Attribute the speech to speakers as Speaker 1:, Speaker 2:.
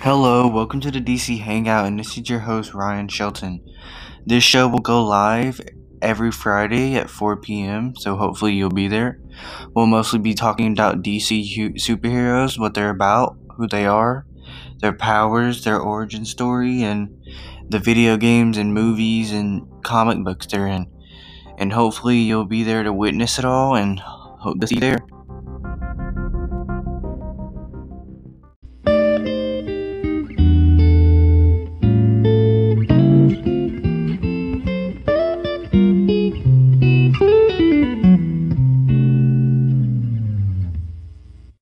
Speaker 1: Hello, welcome to the DC Hangout, and this is your host Ryan Shelton. This show will go live every Friday at 4 p.m., so hopefully you'll be there. We'll mostly be talking about DC hu- superheroes, what they're about, who they are, their powers, their origin story, and the video games and movies and comic books they're in. And hopefully you'll be there to witness it all, and hope to see you there.